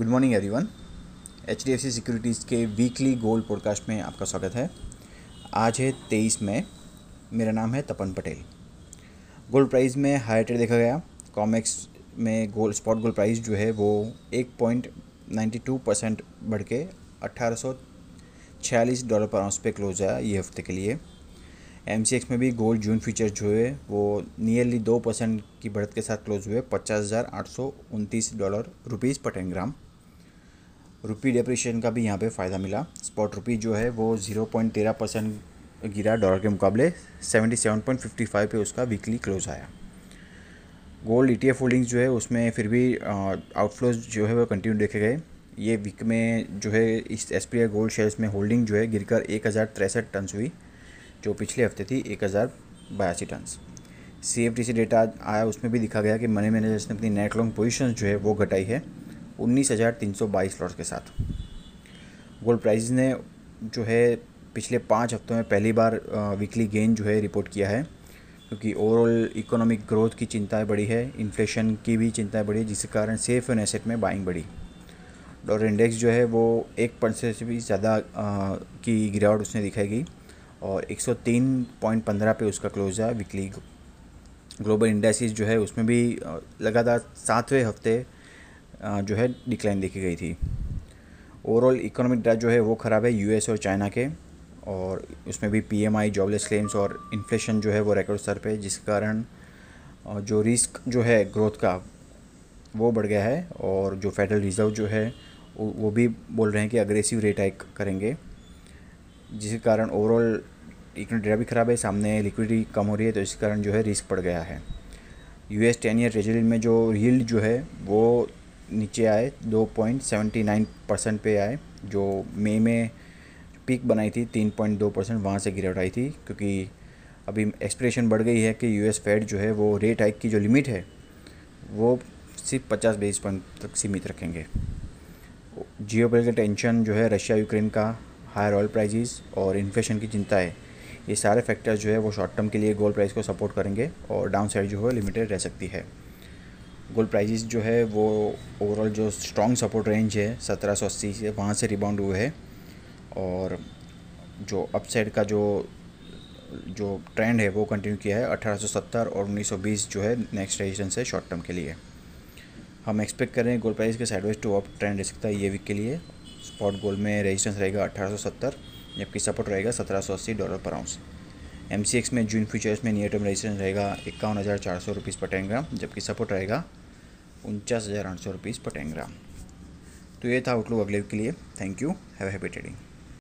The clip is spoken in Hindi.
Good morning everyone H D F C securities के वीकली गोल्ड पॉडकास्ट में आपका स्वागत है। आज है तेईस मई। मेरा नाम है तपन पटेल। गोल्ड प्राइस में हाई ट्रेड देखा गया। कॉमेक्स में गोल्ड स्पॉट गोल्ड प्राइस जो है वो एक पॉइंट नाइन्टी टू परसेंट बढ़ के अट्ठारह सौ छियालीस डॉलर पर आउंस पे क्लोज आया ये हफ़्ते के लिए। एम सी एक्स में भी गोल्ड जून फीचर जो है वो नियरली दो परसेंट की बढ़त के साथ क्लोज हुए, पचास हज़ार आठ सौ उनतीस डॉलर रुपीज़ पर टेन ग्राम रुपी डेप्रिशिएशन का भी यहाँ पे फ़ायदा मिला। स्पॉट रुपी जो है वो ज़ीरो पॉइंट तेरह परसेंट गिरा डॉलर के मुकाबले seventy seven point fifty five पे उसका वीकली क्लोज आया। गोल्ड ईटीएफ होल्डिंग्स जो है उसमें फिर भी आउटफ्लोज जो है वो कंटिन्यू देखे गए। ये वीक में जो है इस S P I gold shares में होल्डिंग जो है गिरकर एक हज़ार तिरसठ टन हुई, जो पिछले हफ़्ते थी एक हज़ार बयासी ton C F T C data आया, उसमें भी दिखा गया कि मनी मैनेजर्स ने अपनी नेट लॉन्ग पोजिशन जो है वो घटाई है। उन्नीस हज़ार तीन सौ बाईस लॉट्स के साथ। गोल्ड प्राइस ने जो है पिछले पाँच हफ्तों में पहली बार वीकली गेन जो है रिपोर्ट किया है, क्योंकि ओवरऑल इकोनॉमिक ग्रोथ की चिंताएँ बढ़ी है इन्फ्लेशन की भी चिंताएँ बढ़ी है, जिसके कारण सेफ़ एंड एसेट में बाइंग बढ़ी। डॉलर इंडेक्स जो है वो एक परसेंट से भी ज़्यादा की गिरावट उसने दिखाई गई और 103.15 पे उसका क्लोज है वीकली ग्लोबल इंडेसिस जो है उसमें भी लगातार सातवें हफ़्ते जो है डिक्लाइन देखी गई थी। ओवरऑल इकोनॉमिक डाटा जो है वो ख़राब है यूएस और चाइना के, और उसमें भी पीएमआई जॉबलेस क्लेम्स और इन्फ्लेशन जो है वो रिकॉर्ड स्तर पे जिस कारण जो रिस्क जो है ग्रोथ का, वो बढ़ गया है, और जो फेडरल रिज़र्व जो है, वो भी बोल रहे हैं कि अग्रेसिव रेट हाइक करेंगे, जिसके कारण ओवरऑल इकोनॉमिक डेटा भी ख़राब है, सामने लिक्विडिटी कम हो रही है तो इस कारण जो है रिस्क बढ़ गया है। यूएस टेन ईयर ट्रेजरी में जो यील्ड जो है, वो नीचे आए, दो पॉइंट सेवेंटी नाइन परसेंट पे आए, जो मई में पीक बनाई थी, तीन पॉइंट दो परसेंट वहाँ से गिरावट आई थी, क्योंकि अभी एक्सप्रेशन बढ़ गई है कि यूएस फेड जो है, वो रेट हाइक की जो लिमिट है, वो सिर्फ़ पचास बेस पॉइंट तक सीमित रखेंगे। जियो के टेंशन जो है रशिया यूक्रेन का हायर ऑयल प्राइजेस और इन्फ्लेशन की चिंता है, ये सारे फैक्टर्स जो है, वो शॉर्ट टर्म के लिए गोल्ड प्राइस को सपोर्ट करेंगे और डाउन साइड जो है लिमिटेड रह सकती है। गोल्ड प्राइजेस जो है, वो ओवरऑल जो स्ट्रॉन्ग सपोर्ट रेंज है, सत्रह सौ अस्सी से वहाँ से रिबाउंड हुए हैं। और जो अपसाइड का जो जो ट्रेंड है, वो कंटिन्यू किया है 1870 और 1920 जो है नेक्स्ट रेजिस्टेंस है शॉर्ट टर्म के लिए। हम एक्सपेक्ट कर रहे हैं गोल्ड प्राइस के साइडवेज टू अप ट्रेंड रह सकता है ये वीक के लिए। स्पॉट गोल्ड में रेजिस्टेंस रहेगा 1870 जबकि सपोर्ट रहेगा 1780 डॉलर पर आउंस एम सी एक्स में जून फ्यूचर्स में नियर टर्म रेजिस्टेंस रहेगा इक्यावन हज़ार चार सौ रुपीज़ पर टेन ग्राम जबकि सपोर्ट रहेगा उनचास हज़ार आठ सौ रुपीज़ पर टेन ग्राम। तो ये था आउटलुक अगले के लिए। Thank you have happy trading